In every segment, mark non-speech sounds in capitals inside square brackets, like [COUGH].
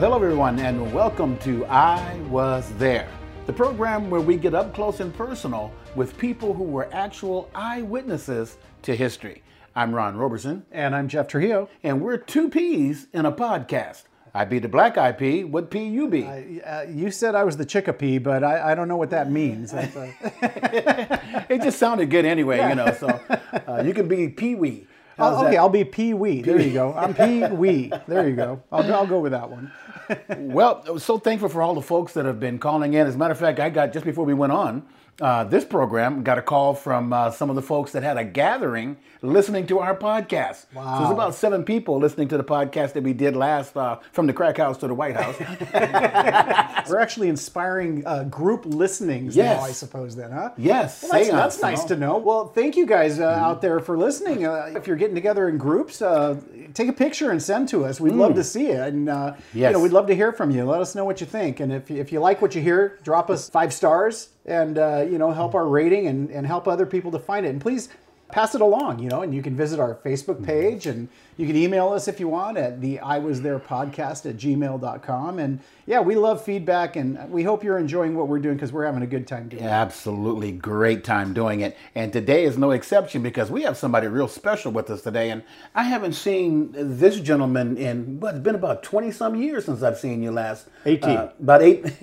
Well, hello everyone, and welcome to I Was There, the program where we get up close and personal with people who were actual eyewitnesses to history. I'm Ron Roberson, And I'm Jeff Trujillo. and we're two P's in a podcast. I be the black eye P. What P you be? Uh, you said I was the Chicopee, but I, I don't know what that means. [LAUGHS] It just sounded good anyway, you know. So [LAUGHS] uh, you can be Pee Wee. How's oh, okay, that? I'll be Pee Wee. There you go. I'm [LAUGHS] Pee Wee. There you go. I'll, I'll go with that one. Well, I was so thankful for all the folks that have been calling in. As a matter of fact, I got just before we went on uh, this program, got a call from uh, some of the folks that had a gathering listening to our podcast. So Wow. there's about seven people listening to the podcast that we did last uh, from the crack house to the White House. [LAUGHS] We're actually inspiring uh, group listenings Yes. now, I suppose, then, huh? yes, Well, that's, that's nice to know. Well, thank you guys uh, out there for listening. Uh, if you're getting together in groups, uh, take a picture and send to us. We'd love to see it, and uh, Yes. you know, we'd love to hear from you. Let us know what you think, and if if you like what you hear, drop us five stars, and uh, you know, help our rating and, and help other people to find it. And please pass it along. You know, and you can visit our Facebook page, and you can email us if you want at the I was there podcast at gmail.com. And yeah, we love feedback, and we hope you're enjoying what we're doing because we're having a good time doing it. Absolutely great time doing it. And today is no exception because we have somebody real special with us today. And I haven't seen this gentleman in, what, it's been about 20 some years since I've seen you last. 18. Uh, about eight. [LAUGHS]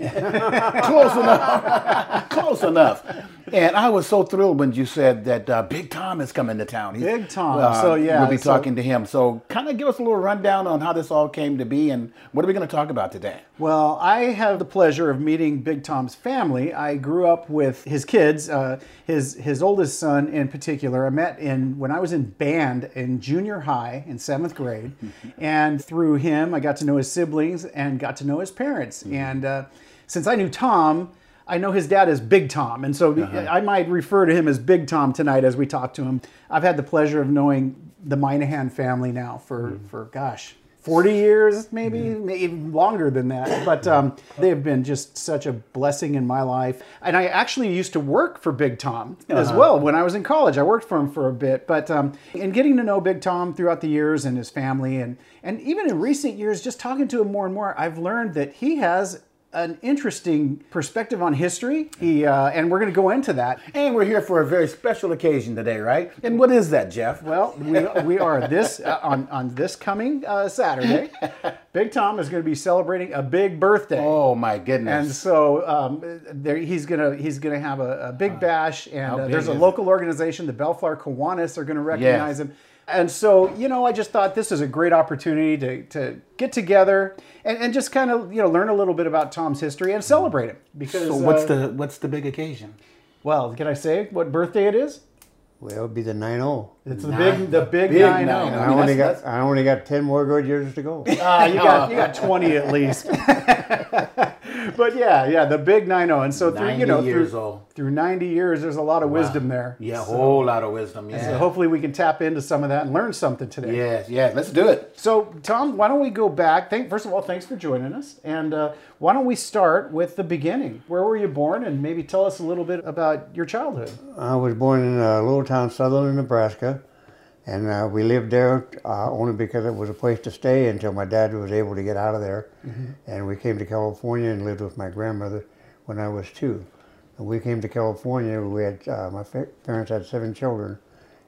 Close enough. [LAUGHS] Close enough. And I was so thrilled when you said that uh, Big Tom is coming to town. He's- Big Tom. So, yeah, We'll be so- talking to him. So kind of give us a little rundown on how this all came to be and what are we going to talk about today? Well, I have the pleasure of meeting Big Tom's family. I grew up with his kids, uh, his his oldest son in particular. I met in when I was in band in junior high in seventh grade, [LAUGHS] and through him, I got to know his siblings and got to know his parents. And uh, since I knew Tom. I know his dad is Big Tom, and so I might refer to him as Big Tom tonight as we talk to him. I've had the pleasure of knowing the Minahan family now for, for gosh, 40 years, maybe, maybe longer than that. But um, they have been just such a blessing in my life. And I actually used to work for Big Tom as well when I was in college. I worked for him for a bit. But um, in getting to know Big Tom throughout the years and his family, and, and even in recent years, just talking to him more and more, I've learned that he has an interesting perspective on history. He, uh, and we're going to go into that. And we're here for a very special occasion today, right? And what is that, Jeff? Well, we, we are this uh, on on this coming uh, Saturday. [LAUGHS] Big Tom is going to be celebrating a big birthday. Oh my goodness! And so um, there, he's gonna he's gonna have a, a big bash, and uh, big there's a is it? local organization, the Bellflower Kiwanis, are going to recognize him. And so you know, I just thought this is a great opportunity to, to get together and, and just kind of you know learn a little bit about Tom's history and celebrate him. Because so what's uh, the what's the big occasion? well? Can I say what birthday it is? Well, it would be the 9 0. It's the big the big, Big nine nine oh. oh. I, mean, only got I only got 10 more good years to go. Ah, you got you got [LAUGHS] 20 at least. [LAUGHS] but yeah, yeah, the big 90 and so through 90 you know years through, old. through 90 years there's a lot of wisdom there. Yeah, a So- whole lot of wisdom. Yeah. So hopefully we can tap into some of that and learn something today. Yes, yeah, let's do it. So Tom, why don't we go back? Thank, first of all, thanks for joining us, and uh, why don't we start with the beginning? Where were you born, and maybe tell us a little bit about your childhood. I was born in a little town, southern Nebraska, and uh, we lived there uh, only because it was a place to stay until my dad was able to get out of there. And we came to California and lived with my grandmother when I was two. And we came to California. We had uh, my parents had seven children,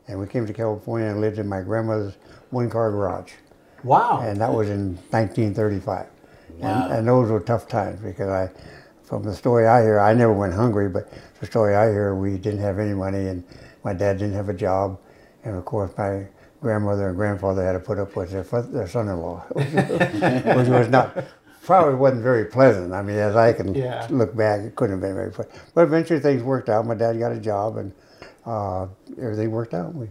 and we came to California and lived in my grandmother's one-car garage. Wow. and that was in 1935. Wow. And, and those were tough times because I, from the story I hear, I never went hungry, but the story I hear, we didn't have any money, and my dad didn't have a job, and of course my grandmother and grandfather had to put up with their, their son-in-law, [LAUGHS] which was not probably wasn't very pleasant. I mean, as I can Yeah. look back, it couldn't have been very pleasant. But eventually things worked out. My dad got a job, and uh, everything worked out. We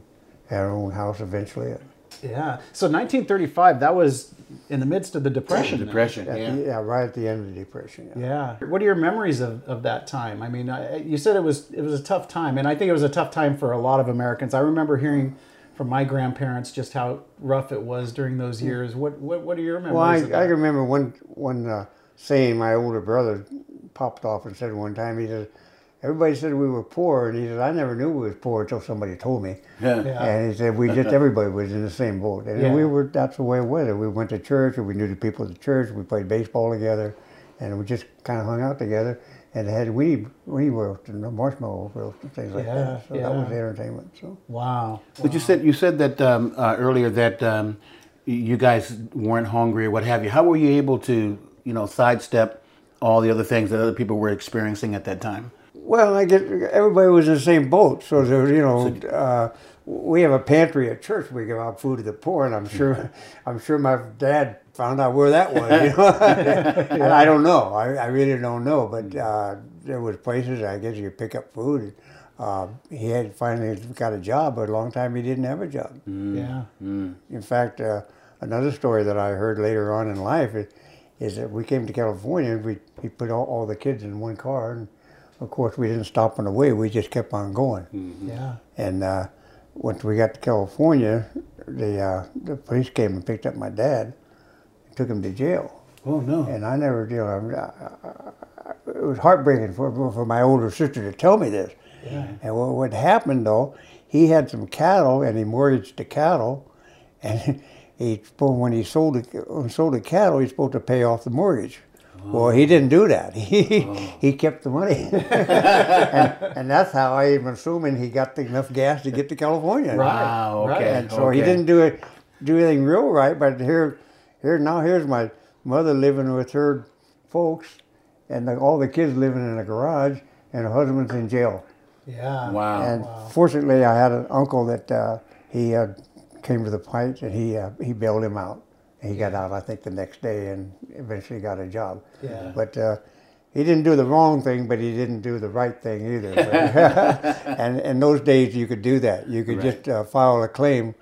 had our own house eventually. Yeah. So 1935, that was in the midst of the depression. then. Depression. Yeah. the, yeah, right at the end of the depression. Yeah. Yeah. What are your memories of, of that time? I mean, I, you said it was it was a tough time, and I think it was a tough time for a lot of Americans. I remember hearing from my grandparents just how rough it was during those years. What what, what are your memories? Well, I, of I remember one one uh, saying my older brother popped off and said one time. He said, everybody said we were poor, and he said I never knew we was poor until somebody told me. [LAUGHS] Yeah. Yeah. And he said we just everybody was in the same boat, and Yeah. we were that's the way it was. We went to church, and we knew the people at the church. We played baseball together, and we just kind of hung out together. And had we we roast and marshmallow roast and things like Yeah, that. So that was the entertainment. So Wow. But you said you said that um, uh, earlier that um, you guys weren't hungry or what have you. How were you able to you know sidestep all the other things that other people were experiencing at that time? Well, I get everybody was in the same boat, so there, you know, uh, we have a pantry at church. We give out food to the poor, and I'm sure, I'm sure my dad found out where that was. You know, [LAUGHS] and I don't know. I, I really don't know, but uh, there was places I guess you could pick up food. Uh, he had finally got a job, but a long time he didn't have a job. Yeah. In fact, uh, another story that I heard later on in life is, is that we came to California. and We he put all, all the kids in one car, and of course we didn't stop on the way. We just kept on going. Yeah. And uh, once we got to California, the uh, the police came and picked up my dad, and took him to jail. Oh no! And I never, you know, I, I, it was heartbreaking for, for my older sister to tell me this. Yeah. And what, what happened though, he had some cattle and he mortgaged the cattle, and [LAUGHS] he when he sold the when he sold the cattle, he's supposed to pay off the mortgage. Well, he didn't do that. [LAUGHS] He he kept the money, [LAUGHS] and, and that's how I am assuming he got enough gas to get to California. Wow. Right. Okay. And so he didn't do it, do anything real right. But here, here now, here's my mother living with her folks, and the, all the kids living in a garage, and her husband's in jail. Yeah. Wow. And fortunately, I had an uncle that uh, he uh, came to the fight, and he uh, he bailed him out. He got out, I think, the next day, and eventually got a job. Yeah. But uh, he didn't do the wrong thing, but he didn't do the right thing either. [LAUGHS] and in those days, you could do that. You could just uh, file a claim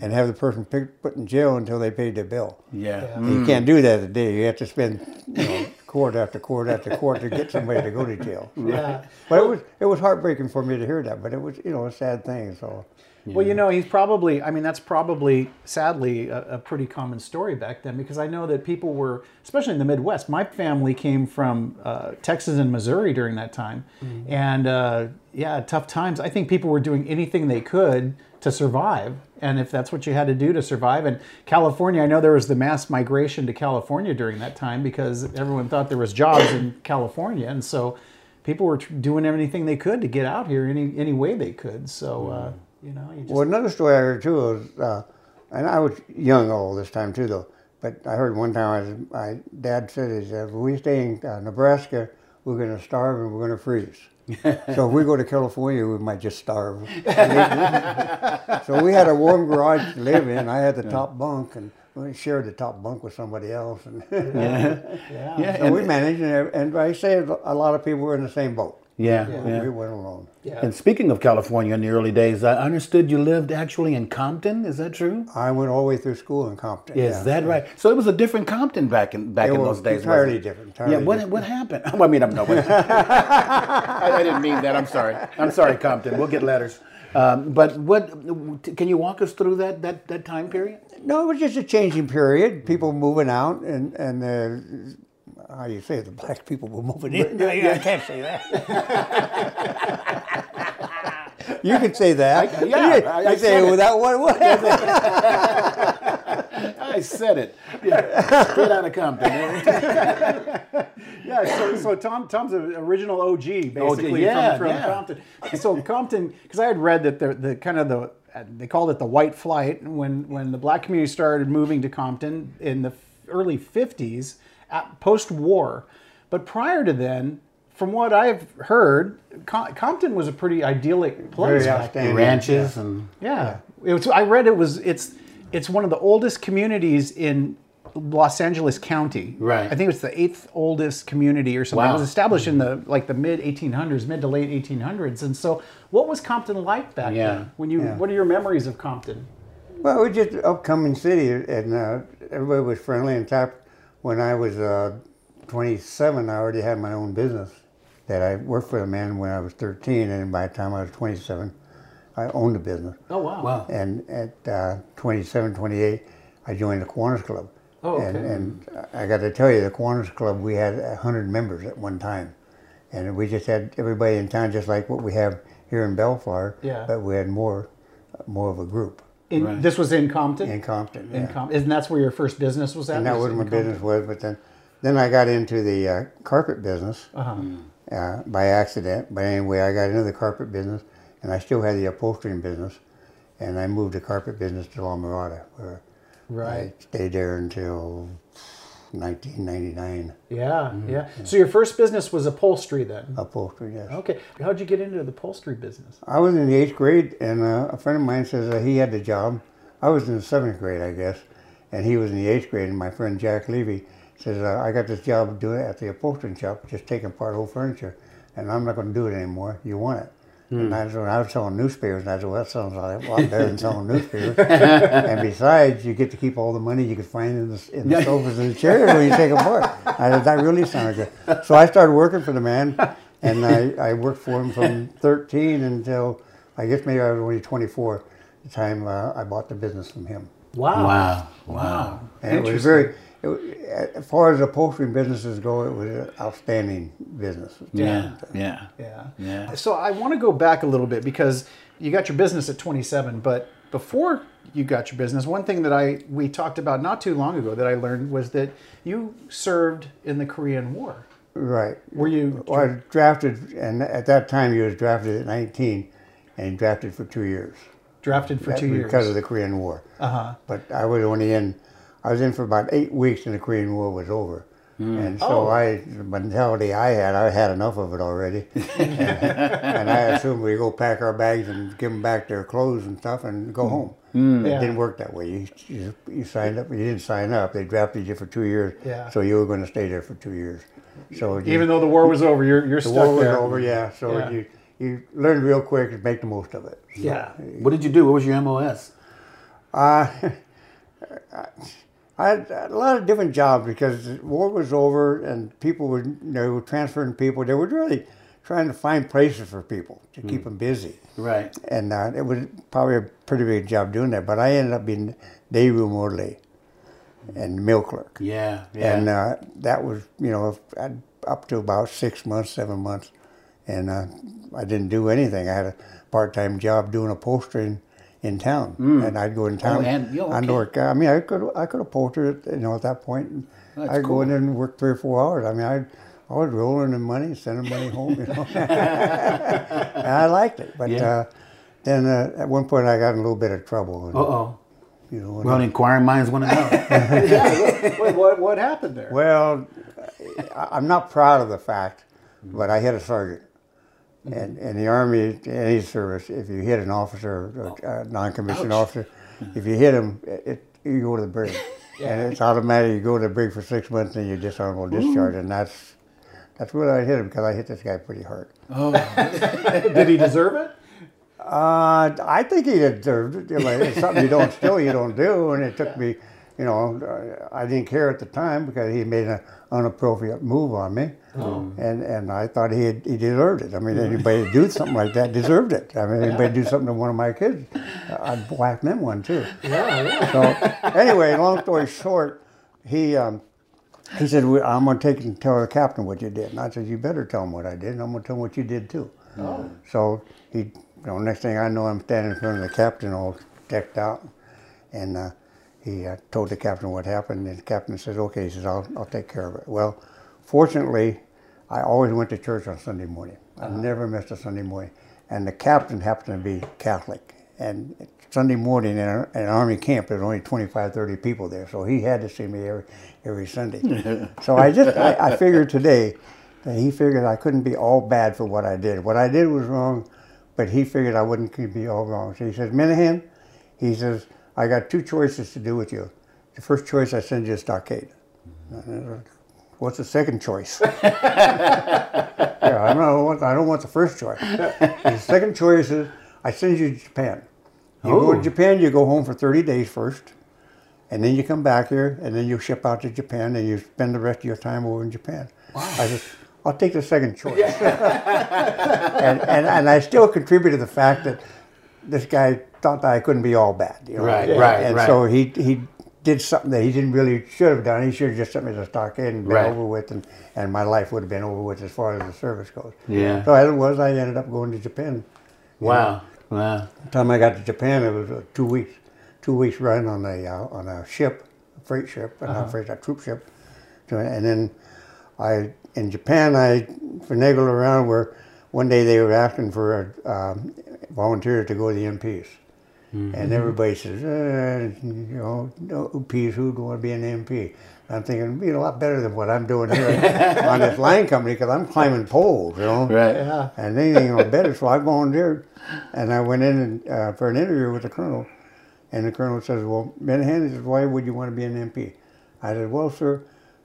and have the person pick, put in jail until they paid their bill. yeah. Yeah. You can't do that today. You have to spend you know, court after court after court to get somebody to go to jail. Yeah. But it was it was heartbreaking for me to hear that. But it was you know a sad thing. So Well, you know, he's probably, I mean, that's probably, sadly, a, a pretty common story back then because I know that people were, especially in the Midwest, my family came from uh, Texas and Missouri during that time. And uh, yeah, tough times. I think people were doing anything they could to survive. And if that's what you had to do to survive. And California, I know there was the mass migration to California during that time because everyone thought there was jobs in California. And so people were doing everything they could to get out here any, any way they could. So, uh, you know, you just. well, another story I heard too was, uh, and I was young all this time too though. But I heard one time I my dad said, "Is if we stay in uh, Nebraska, we're going to starve and we're going to freeze." [LAUGHS] so if we go to California, we might just starve. [LAUGHS] so we had a warm garage to live in. I had the top bunk, and we shared the top bunk with somebody else. And [LAUGHS] yeah. Yeah. so and, we managed, and, and I say a lot of people were in the same boat. Yeah. We yeah. went alone. Yeah. And speaking of California in the early days, I understood you lived actually in Compton. Is that true? I went all the way through school in Compton. Is yeah. that right? So it was a different Compton back in back It in was those days. wasn't entirely different, Yeah. What different. what happened? [LAUGHS] I mean, I'm no. I, I didn't mean that. I'm sorry. I'm sorry, Compton. We'll get letters. Um, but what? Can you walk us through that that that time period? No, it was just a changing period. People moving out, and and uh, how do you say it? The black people were moving in. [LAUGHS] I can't say that. [LAUGHS] you can say that. I- yeah, you, I- you I say it it. without what? what? [LAUGHS] I said it. Yeah. Straight out of Compton. Yeah, so, so Tom Tom's an original OG basically yeah, from, from yeah. Compton. So Compton, because I had read that the the kind of the they called it the white flight when when the black community started moving to Compton in the early '50s, post war. But prior to then, from what I've heard, Com- Compton was a pretty idyllic place. Very back outstanding. Ranches and yeah, it was. I read it was. It's it's one of the oldest communities in Los Angeles County. Right. I think it's the eighth oldest community or something. Wow. It was established in the like the mid 1800s, mid to late 1800s. And so, what was Compton like back Yeah. then? When you, Yeah. what are your memories of Compton? Well, it was just an upcoming city, and uh, everybody was friendly. and fact, when I was uh, 27, I already had my own business that I worked for a man when I was 13, and by the time I was 27, I owned a business. Oh wow. wow. And at uh, 27, 28, I joined the Kiwanis Club. Oh, and, okay. and I got to tell you, the Kiwanis Club, we had 100 members at one time. and we just had everybody in town, just like what we have here in Bellflower. Yeah. But we had more, more of a group In, Right. This was in Compton. in Compton. In Compton, Com- and that's where your first business was at. and that was my business was. But then, then I got into the uh, carpet business Uh-huh. uh, by accident. But anyway, I got into the carpet business, and I still had the upholstering business, and I moved the carpet business to La Mirada, where Right. I stayed there until 1999. Yeah, yeah. So your first business was upholstery then. Upholstery, yes. Okay. How'd you get into the upholstery business? I was in the eighth grade, and uh, a friend of mine says uh, he had the job. I was in the seventh grade, I guess, and he was in the eighth grade. And my friend Jack Levy says, uh, "I got this job doing it at the upholstery shop, just taking apart old furniture, and I'm not going to do it anymore. You want it?" And I was, I was selling newspapers, and I said, "Well, that sounds like a lot better than selling newspapers." [LAUGHS] and besides, you get to keep all the money you could find in the, in the sofas and the chairs when you take them apart. I said, "That really sounded good." So I started working for the man, and I, I worked for him from 13 until I guess maybe I was only 24 the time uh, I bought the business from him. Wow. Wow. Wow. And it was very, it, as far as the poultry businesses go, it was an outstanding business. Yeah. Yeah. Yeah. Yeah. So I want to go back a little bit because you got your business at 27, but before you got your business, one thing that I we talked about not too long ago that I learned was that you served in the Korean War. Right. Were you Well, I was drafted, and at that time he was drafted at 19, and drafted for two years. drafted for two years? because of the Korean War. uh-huh. But I was only in, I was in for about eight weeks, and the Korean War was over. Hmm. And so Oh. I, the mentality I had, I had enough of it already, and, [LAUGHS] and I assumed we go pack our bags and give them back their clothes and stuff and go hmm. home. Hmm. Yeah. It didn't work that way. You, you, you signed up, you didn't sign up. They drafted you for two years, Yeah. so you were going to stay there for two years. So you- Even though the war was over, you're you're the stuck war was there. over, yeah. So Yeah. you you learned real quick and make the most of it. Yeah. What did you do? What was your MOS? Uh, [LAUGHS] I had a lot of different jobs because the war was over and people were, you know, transferring people. They were really trying to find places for people to keep them busy. Right. And uh, it was probably a pretty big job doing that. But I ended up being day room orderly and mill clerk. Yeah. Yeah. And uh, that was, you know, up to about six months, seven months. And uh, I didn't do anything. I had a part time job doing upholstering in town. And I'd go in town. Mm. and- yeah, okay. work. I mean, I could I could upholster it, you know, at that point. And I'd cool. go in there and work three or four hours. I mean, I, I was rolling in money, sending money home, you know. [LAUGHS] and I liked it. But Yeah. uh, then uh, at one point I got in a little bit of trouble. And, Uh oh. you know, and Well, inquiring minds want to know. [LAUGHS] [LAUGHS] yeah. What, what, what happened there? Well, I- I'm not proud of the fact, but I hit a sergeant. And in the Army, any service, if you hit an officer, a non-commissioned officer, if you hit him, it, you go to the brig. [LAUGHS] And it's automatic, you go to the brig for six months and you're dishonorable discharge. And that's that's what I hit him because I hit this guy pretty hard. Oh, [LAUGHS] Did he deserve it? Uh, I think he deserved it. It's something you don't [LAUGHS] steal, you don't do. And it took me, you know, uh, I didn't care at the time because he made an inappropriate move on me. And and I thought he had, he deserved it. I mean, anybody that do something like that deserved it. I mean, anybody do something to one of my kids, I'd whack them one too. Yeah, yeah. So anyway, long story short, he um, he said, "We- "I'm going to take and tell the captain what you did." And I said, "You better tell him what I did, and I'm going to tell him what you did too." Oh. So he, you know, next thing I know, I'm standing in front of the captain, all decked out, and uh, he uh, told the captain what happened. And the captain says, "Okay," he says, "I'll I'll take care of it." Well, fortunately, I always went to church on Sunday morning. I never missed a Sunday morning, and the captain happened to be Catholic. And Sunday morning in, an army camp, there was only 25, 30 people there, so he had to see me every every Sunday. [LAUGHS] so I just I, I figured today that he figured I couldn't be all bad for what I did. What I did was wrong, but he figured I wouldn't be all wrong. So he says, Minahan, he says, I got two choices to do with you. The first choice, I send you a stockade. What's the second choice? [LAUGHS] yeah, I don't want. I don't want the first choice. the second choice is I send you to Japan. You go Oh. to Japan, you go home for 30 days first, and then you come back here, and then you ship out to Japan, and you spend the rest of your time over in Japan. I said, I'll take the second choice. [LAUGHS] and, and, and I still contribute to the fact that this guy thought that I couldn't be all bad. You know? Right, and, right, and right. so he, he did something that he didn't really should have done. He should have just sent me to stockade and been Right. over with, and, and my life would have been over with as far as the service goes. Yeah. So as it was, I ended up going to Japan. Wow. Wow. The time I got to Japan, it was uh, two weeks, two weeks run on a uh, on a ship, a freight ship, uh not freight, a troop ship, So, and then I in Japan I finagled around where one day they were asking for a um, volunteers to go to the MPs. And everybody says, uh, you know, no MPs, who'd want to be an MP? I'm thinking, it'd be a lot better than what I'm doing here [LAUGHS] on this line company because I'm climbing poles, you know. Right. Yeah. And they ain't no better, so I volunteered. And I went in and, uh, for an interview with the colonel. And the colonel says, well, Minahan he says, why would you want to be an MP? I said, well, sir,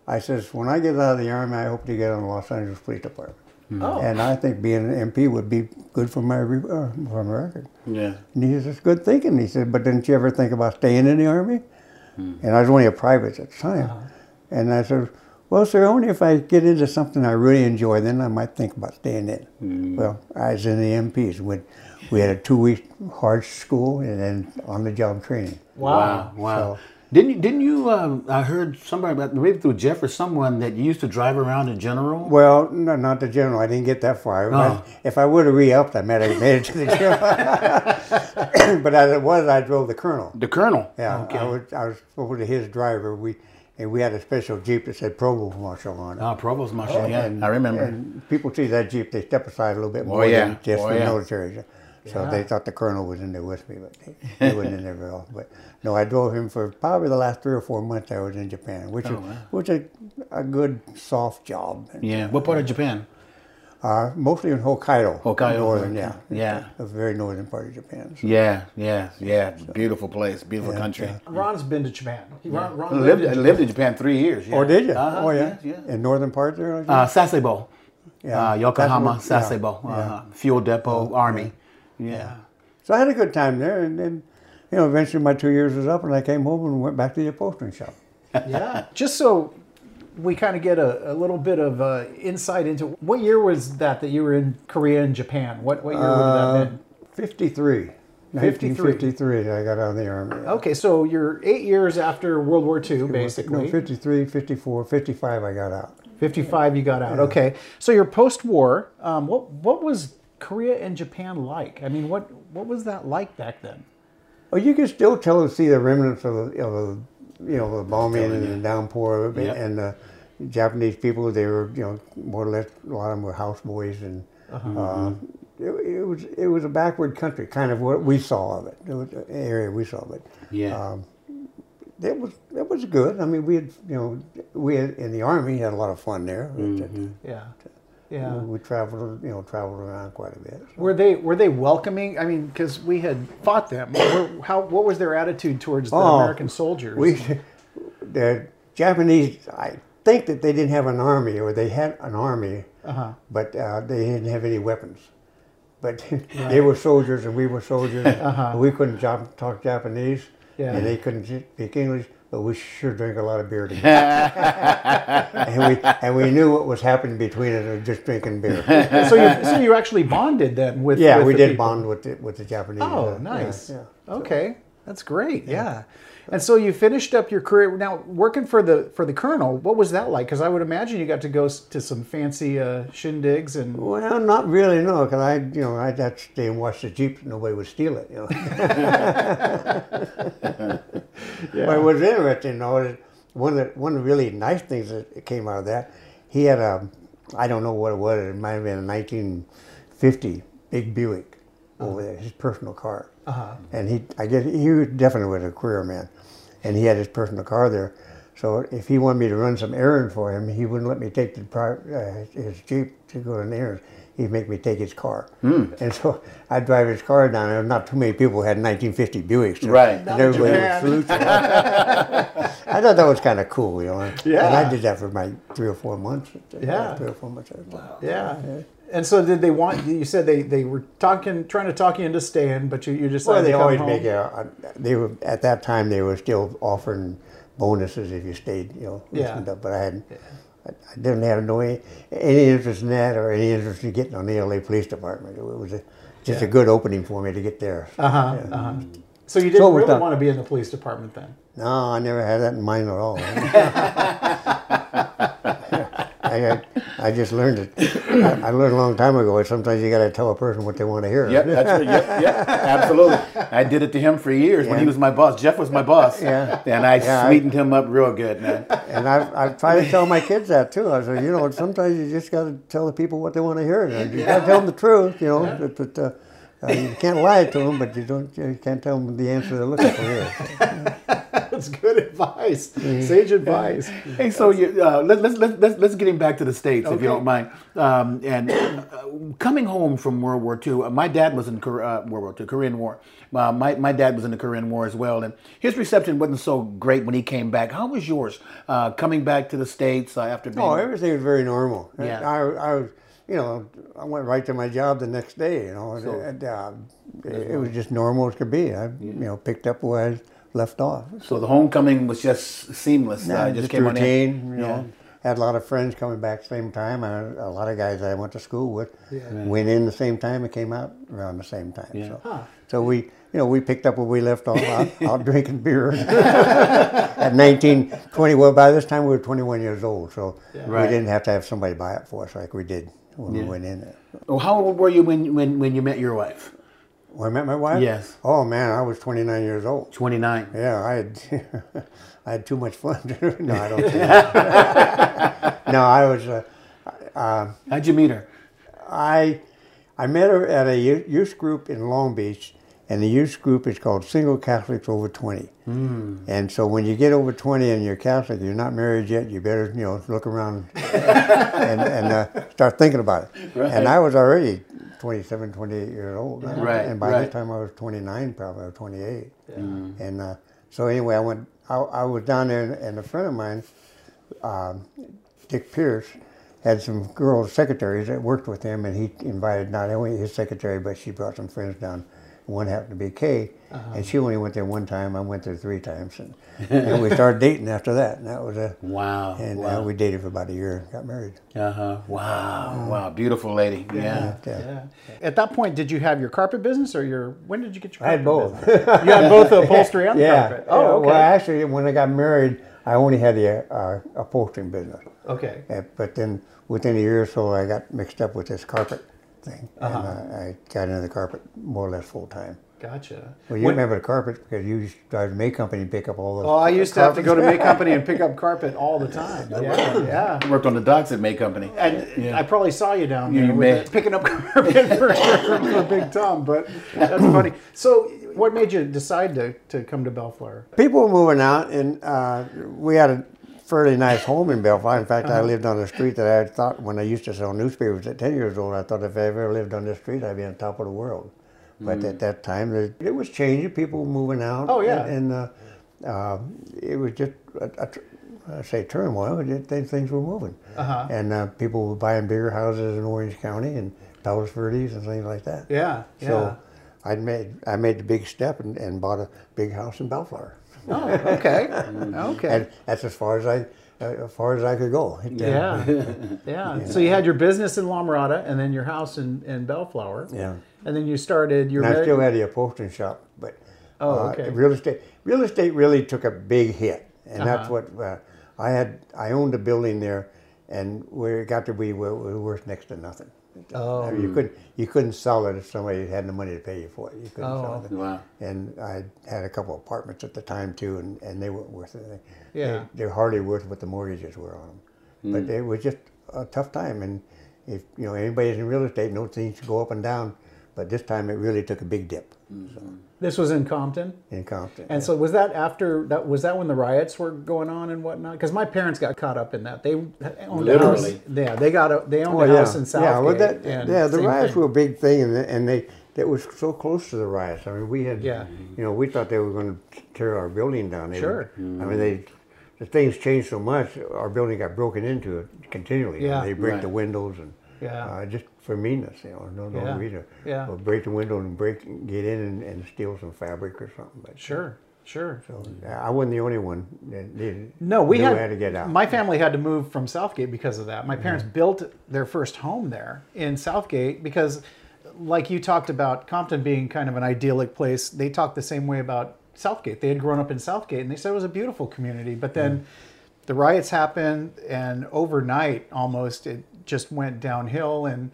I says, when I get out of the Army, I hope to get on the Los Angeles Police Department. Oh. And I think being an MP would be good for my, re- uh, for my record. Yeah. And he says, good thinking. He said, but didn't you ever think about staying in the Army? Hmm. And I was only a private at the time. Uh-huh. And I said, well, sir, only if I get into something I really enjoy, then I might think about staying in. Hmm. Well, I was in the MPs. We, we had a two-week hard school and then on-the-job training. Wow. Wow. So- didn't you? Didn't you? Um, I heard somebody about maybe through Jeff or someone that you used to drive around in general. Well, no, not the general. I didn't get that far. Oh. If I would have re-upped, I might have made it to the general. [LAUGHS] but as it was, I drove the colonel. The colonel. Yeah, Okay. I was I was over to his driver. We and we had a special jeep that said Provost Marshal on it. Oh, Provost Marshal. yeah, I remember. And people see that jeep, they step aside a little bit more Oh, yeah. than just Oh, the yeah. military. So they thought the colonel was in there with me, but he, he wasn't in there very often. But no, I drove him for probably the last three or four months I was in Japan, which Oh, is wow. which is a good soft job. yeah. What part of Japan? Uh, mostly in Hokkaido. Hokkaido, northern, yeah, Yeah. a very northern part of Japan. So. Yeah. Yeah. Yeah. Beautiful place. Beautiful country. Ron's been to Japan. He, Ron, Ron Lived, in Japan. lived in Japan three years. Yeah. Oh, did you? Uh-huh, oh, yeah. Yeah. yeah. In northern part there. Uh, Sasebo. Yeah. Uh, Yokohama, That's yeah, Sasebo. yeah. Uh, fuel depot, Army. Yeah. So I had a good time there, and then, you know, eventually my two years was up, and I came home and went back to the upholstery shop. [LAUGHS] Yeah. Just so we kind of get a, a little bit of uh, insight into what year was that that you were in Korea and Japan? What what year would Uh, that have been? 53. 1953, I got out of the army. Okay, so you're eight years after World War II, basically. No, 53, 54, 55, I got out. 55 you got out. Okay. So you're post-war. Um, what what was Korea and Japan like? I mean, what what was that like back then? Well, you can still tell and see the remnants of the, of the you know, the bombing and the downpour, Yep. and the Japanese people. They were, you know, more or less a lot of them were houseboys, and uh, it, it was it was a backward country, kind of what we saw of it. It was an area we saw of it. Yeah. Um, it was it was good. I mean, we had you know we had, in the army had a lot of fun there. Yeah. Yeah. We traveled you know traveled around quite a bit. Were they were they welcoming? I mean, because we had fought them. How what was their attitude towards the Oh, American soldiers? We, the Japanese, I think that they didn't have an army, or they had an army, Uh-huh. but uh, they didn't have any weapons. But they were soldiers and we were soldiers. [LAUGHS] We couldn't talk Japanese, Uh-huh. Yeah. and they couldn't speak English, but we sure drank a lot of beer together. [LAUGHS] and, we, and we knew what was happening between us of just drinking beer. so you so you actually bonded then with Yeah, with we the did people. bond with the, with the Japanese. Oh, uh, nice. Yeah, yeah. Okay, that's great. Yeah. And so you finished up your career. Now working for the for the colonel, what was that like? Because I would imagine you got to go to some fancy uh, shindigs and Well, not really, no, because I, you know, I'd have to stay and watch the jeep so nobody would steal it, you know. [LAUGHS] But it was interesting, though, is one of the one of the really nice things that came out of that, he had a, I don't know what it was, it might have been a 1950 big Buick over there, his personal car. Uh-huh. And he, I guess he was definitely was a career man, and he had his personal car there. So if he wanted me to run some errand for him, he wouldn't let me take the uh, his jeep to go on errands. He'd make me take his car, hmm. and so I'd drive his car down there. Not too many people had 1950 Buicks, so- Right. And everybody would Japan. salute you. I thought that was kind of cool, you know. Yeah. And I did that for my three or four months. Yeah. three or four months. yeah. yeah. And so did they want? You said they, they were talking, trying to talk you into staying, but you you just Well, they always make a, a. They were at that time. They were still offering bonuses if you stayed. You know. Yeah. up, but I had. I I didn't have no any, any interest in that or any interest in getting on the LA Police Department. It was a, just a good opening for me to get there. Uh huh. Yeah. Uh huh. So you didn't So really want to be in the police department then? No, I never had that in mind at all. [LAUGHS] I, I, I just learned it. I, I learned a long time ago. Sometimes you got to tell a person what they want to hear. Yep, that's right. Yep, yep, [LAUGHS] absolutely. I did it to him for years when he was my boss. Jeff was my boss. Yeah. And I Yeah, I- sweetened him up real good, man. And I've, I've tried to tell my kids that too. I said, you know, sometimes you just got to tell the people what they want to hear. You got to tell them the truth, you know. But, but uh, uh, you can't lie to them, but you don't. You can't tell them the answer they're looking for. Here. [LAUGHS] That's good advice. Mm-hmm. Sage advice. Hey, so you, uh, let, let's, let's, let's, let's get him back to the States, if you don't mind. Um, and uh, coming home from World War II, uh, my dad was in Kor- uh, World War II, Korean War. Uh, my, my dad was in the Korean War as well. And his reception wasn't so great when he came back. How was yours uh, coming back to the States uh, after being. Oh, everything was very normal. Yeah. I, I was, you know, I went right to my job the next day. You know, and, uh, it, it was just normal as could be. I, you know, picked up where I left off. so the homecoming was just seamless. Yeah, uh, just, just came on in. routine. You Yeah. know, had a lot of friends coming back the same time. I, a lot of guys I went to school with went in the same time and came out around the same time. Yeah. So, so we, you know, we picked up where we left off [LAUGHS] out, out drinking beer [LAUGHS] at 19, 20. Well, by this time we were 21 years old, so Right. we didn't have to have somebody buy it for us like we did when we went in there. Oh, how old were you when, when, when you met your wife? When I met my wife? Yes. Oh man, I was 29 years old. 29. Yeah, I had [LAUGHS] I had too much fun. [LAUGHS] no, I don't. [LAUGHS] no, I was. Uh, uh, How'd you meet her? I I met her at a youth group in Long Beach, and the youth group is called Single Catholics Over 20. Hmm. And so when you get over 20 and you're Catholic, you're not married yet, you better you know look around [LAUGHS] and, and uh, start thinking about it. And I was already 27, 28 years old. Right, And by right. this time I was 29, probably or 28. Yeah. And uh, so anyway, I went. I, I was down there, and, a friend of mine, um, Dick Pierce, had some girls secretaries that worked with him, and he invited not only his secretary, but she brought some friends down. One happened to be Kay, and she only went there one time. I went there three times, and, and we started dating after that. And that was a [LAUGHS] Wow. and wow. uh, we dated for about a year and got married. uh-huh. Wow. Wow. Beautiful lady. Yeah. Yeah. Yeah. At that point, did you have your carpet business, or your when did you get your? I had both. business? [LAUGHS] you had both the upholstery and the Yeah. carpet. Oh, okay. Well, actually, when I got married, I only had the uh, upholstering business. okay. Uh, But then within a year or so, I got mixed up with this carpet thing, Uh-huh. and uh, I got into the carpet more or less full time. Gotcha. Well, you When- remember the carpet because you used to drive to May Company and pick up all those. Oh, I used to have to go to. May Company and pick up carpet all the time. [LAUGHS] Yeah, yeah. I worked on the docks at May Company. And Yeah. I probably saw you down there you with the- picking up [LAUGHS] carpet for, for Big Tom, but that's funny. So, what made you decide to, to come to Bellflower? People were moving out, and uh, we had a fairly nice home in Belfast. In fact, Uh-huh. I lived on a street that I thought when I used to sell newspapers at 10 years old, I thought if I ever lived on this street, I'd be on top of the world. But at that time, it, it was changing. People were moving out. Mm. Oh, yeah. And, and uh, uh, it was just, a, a, I say turmoil, it, things were moving. Uh-huh. And uh, people were buying bigger houses in Orange County and Palos Verdes and things like that. Yeah, yeah. So I made I made the big step and, and bought a big house in Bellflower. Oh, okay. Okay. And that's as far as I uh, as far as I could go. Uh, [LAUGHS] Yeah. yeah. So you had your business in La Mirada and then your house in, in Bellflower. Yeah. And then you started your And I still had the upholstery shop, but Oh, uh, okay. real estate real estate really took a big hit, and that's Uh-huh. what uh, I had. I owned a building there, and where it got to be we were worth next to nothing. Oh. I mean, you couldn't you couldn't sell it if somebody had the money to pay you for it. You couldn't Oh. sell it. Wow. And I had a couple apartments at the time too, and, and they weren't worth anything. Yeah. They, are hardly worth what the mortgages were on them. Hmm. But it was just a tough time, and if you know anybody in real estate knows things go up and down, but this time it really took a big dip hmm. This was in Compton. in Compton. And so was that after that? Was that when the riots were going on and whatnot? Because my parents got caught up in that. They owned a house. Literally. Yeah, they got a they owned Well, a house in Southgate. yeah, well, that, and yeah, the riots thing. were a big thing, and and they that was so close to the riots. I mean, we had, Yeah. you know, we thought they were going to tear our building down. They Sure. were- I mean, they the things changed so much. Our building got broken into continually. Yeah. they break Right. the windows and Yeah. uh, just for meanness, you know, no, no Yeah. reason. Yeah. Or break the window and break, get in and, and steal some fabric or something. But Sure, sure. So I wasn't the only one that did. No, we knew had, to get out. My family had to move from Southgate because of that. My parents Mm-hmm. built their first home there in Southgate because like you talked about Compton being kind of an idyllic place, they talked the same way about Southgate. They had grown up in Southgate and they said it was a beautiful community. But then the riots happened, and overnight almost it just went downhill. And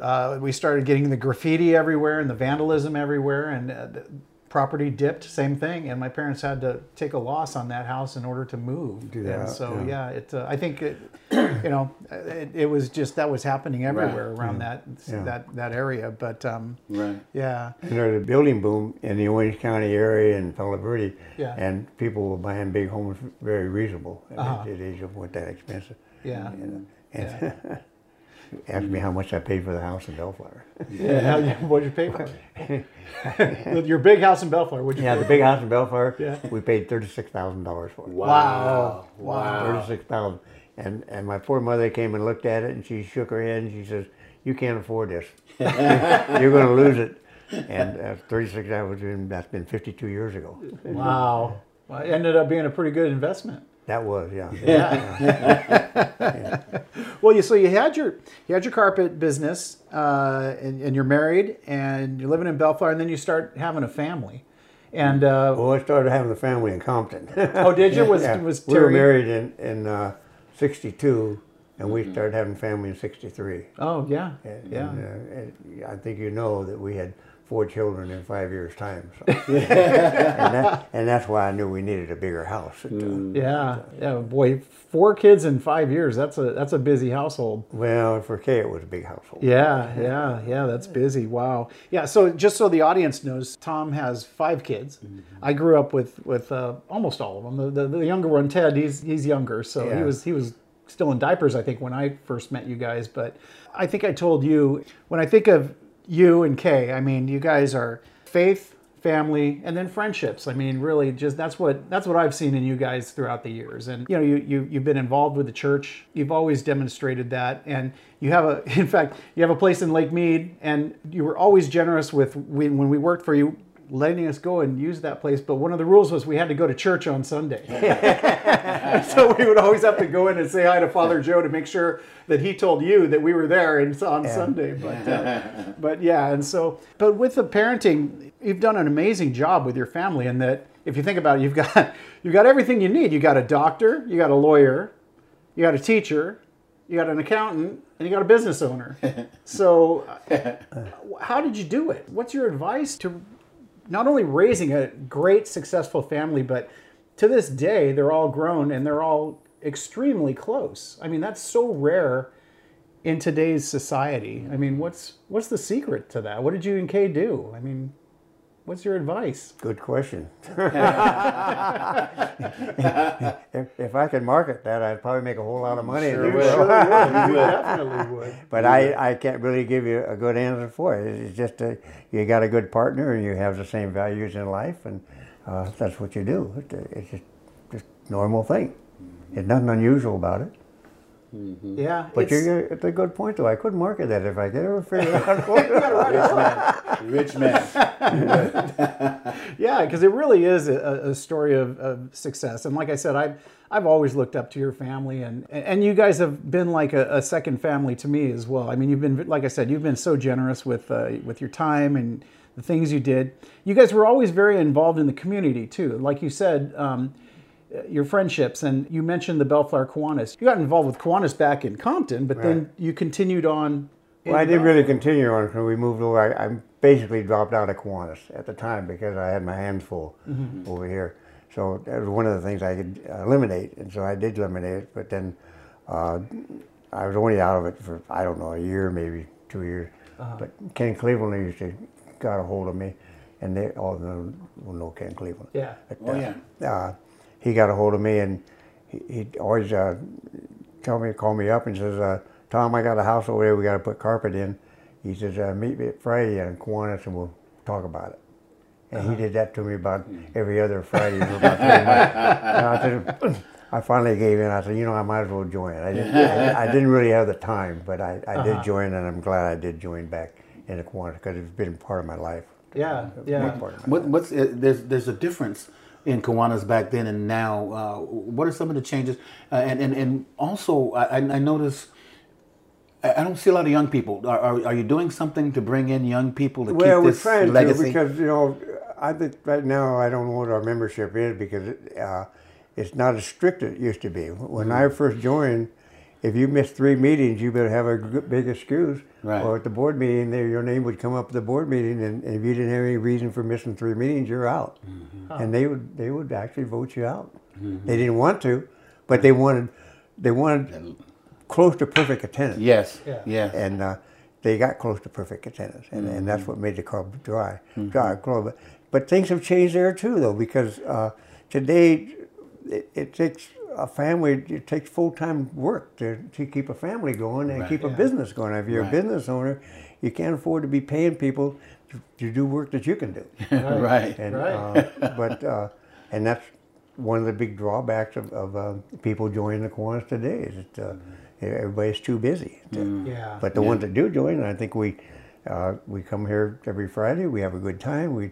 uh, we started getting the graffiti everywhere and the vandalism everywhere, and uh, the property dipped. Same thing. And my parents had to take a loss on that house in order to move. Do that, and so yeah. yeah, it. Uh, I think it, you know, it, it was just that was happening everywhere around that Yeah. that that area. But um, Right. yeah, And there's a building boom in the Orange County area and Palo Verde, Yeah. and people were buying big homes very reasonable. And Uh-huh. It, it wasn't that expensive. yeah. You know, and [LAUGHS] asked me how much I paid for the house in Bellflower. yeah. How, what'd you pay for it? [LAUGHS] Your big house in Bellflower. What'd you Yeah, pay the big house in Bellflower. Yeah. We paid thirty-six thousand dollars for it. Wow. Wow. Thirty-six thousand. And and my poor mother came and looked at it, and she shook her head, and she says, "You can't afford this. [LAUGHS] You're going to lose it." And uh, 36 hours, that's been fifty-two years ago. Wow. Well, it ended up being a pretty good investment. That was [LAUGHS] yeah. Well, you so you had your you had your carpet business, uh, and, and you're married, and you're living in Bellflower, and then you start having a family, and uh, Well, I started having a family in Compton. oh, did you? Was [LAUGHS] Yeah, was we were married in in uh, '62, and we started having family in '63. Oh yeah, And, yeah. uh, and I think you know that we had four children in five years' time. So. [LAUGHS] and, that, and that's why I knew we needed a bigger house. It, uh, Yeah, yeah, boy, four kids in five years. That's a that's a busy household. Well, for Kay, it was a big household. Yeah, yeah, yeah. That's busy. Wow. Yeah. So just so the audience knows, Tom has five kids. I grew up with with uh, almost all of them. The, the, the younger one, Ted, he's he's younger, so he was he was still in diapers. I think when I first met you guys, but I think I told you when I think of you and Kay, I mean, you guys are faith, family, and then friendships. I mean, really, just that's what that's what I've seen in you guys throughout the years. And you know, you, you you've been involved with the church. You've always demonstrated that, and you have a, [LAUGHS] in fact, you have a place in Lake Mead, and you were always generous with when we worked for you. Letting us go and use that place, but one of the rules was we had to go to church on Sunday. [LAUGHS] so we would always have to go in and say hi to Father Joe to make sure that he told you that we were there and on Sunday. But uh, but yeah, and so but with the parenting, you've done an amazing job with your family. And that if you think about it, you've got [LAUGHS] you've got everything you need. You got a doctor, you got a lawyer, you got a teacher, you got an accountant, and you got a business owner. [LAUGHS] so uh, how did you do it? What's your advice to not only raising a great successful family, but to this day they're all grown and they're all extremely close. I mean, that's so rare in today's society. I mean, what's what's the secret to that? What did you and Kay do? I mean, what's your advice? Good question. [LAUGHS] if, if I could market that, I'd probably make a whole lot of money. Sure [LAUGHS] You will. know? You definitely would. But I, I can't really give you a good answer for it. It's just a, you got a good partner and you have the same values in life, and uh, that's what you do. It- It's just just normal thing. There's nothing unusual about it. Yeah, But you're, it's a good point, though. I couldn't market that if I could ever figure [LAUGHS] out. Rich man, rich man. Yeah, because it really is a, a story of, of success. And like I said, I've I've always looked up to your family, and and you guys have been like a, a second family to me as well. I mean, you've been like I said, you've been so generous with uh, with your time and the things you did. You guys were always very involved in the community too. Like you said. Um, your friendships, and you mentioned the Bellflower Kiwanis. You got involved with Kiwanis back in Compton, but then you continued on. Well, I didn't Bellflower. really continue on until we moved over. I, I basically dropped out of Kiwanis at the time because I had my hands full over here. So that was one of the things I could eliminate, and so I did eliminate it. But then uh, I was only out of it for I don't know a year, maybe two years. But Ken Cleveland used to got a hold of me, and they all know, well, know Ken Cleveland. Yeah. But, Oh, uh, yeah. uh, he got a hold of me and he, he'd always uh, tell me, call me up and says, uh, Tom, I got a house over there. We got to put carpet in. He says, uh, meet me at Friday in Kiwanis and we'll talk about it. And he did that to me about every other Friday for about three months. [LAUGHS] And I, said, [CLEARS THROAT] I finally gave in. I said, you know, I might as well join. I didn't, I, I didn't really have the time, but I, I did join, and I'm glad I did join back in the Kiwanis because it's been part of my life. Yeah, yeah. big part of my What, what's uh, there's there's a difference in Kiwanis back then and now. Uh, what are some of the changes? Uh, and, and and also I, I I notice I I don't see a lot of young people. Are, are, are you doing something to bring in young people to Well, keep we're this trying legacy? to because you know, I think right now I don't know what our membership is because it, uh, it's not as strict as it used to be. When I Mm-hmm. first joined, if you missed three meetings, you better have a big excuse. Right. Or at the board meeting, there your name would come up at the board meeting, and, and if you didn't have any reason for missing three meetings, you're out. Mm-hmm. And they would they would actually vote you out. They didn't want to, but they wanted they wanted close to perfect attendance yes. Yeah. Yes. and uh, they got close to perfect attendance, and, and that's what made the club dry, dry club. But, but things have changed there too, though, because uh, today it, it takes a family, it takes full time work to, to keep a family going and Right. keep a business going. If you're Right. a business owner, you can't afford to be paying people to, to do work that you can do. [LAUGHS] right. And, Right. uh, but uh, and that's one of the big drawbacks of, of uh, people joining the Kiwanis today is that uh, everybody's too busy. to- Yeah. But the ones that do join, I think we uh, we come here every Friday. We have a good time. We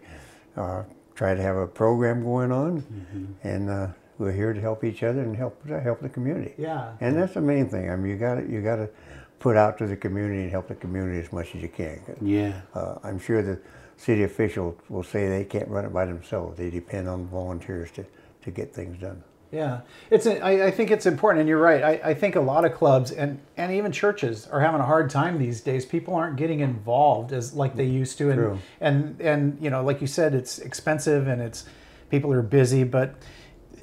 uh, try to have a program going on, and uh, we're here to help each other and help help the community. Yeah. And that's the main thing. I mean, you got to you got to put out to the community and help the community as much as you can. Yeah. uh, I'm sure the city officials will say they can't run it by themselves. They depend on volunteers to, to get things done. Yeah, it's. A, I, I think it's important, and you're right. I, I think a lot of clubs and and even churches are having a hard time these days. People aren't getting involved as like they used to, and True. and and you know, like you said, it's expensive and it's people are busy. But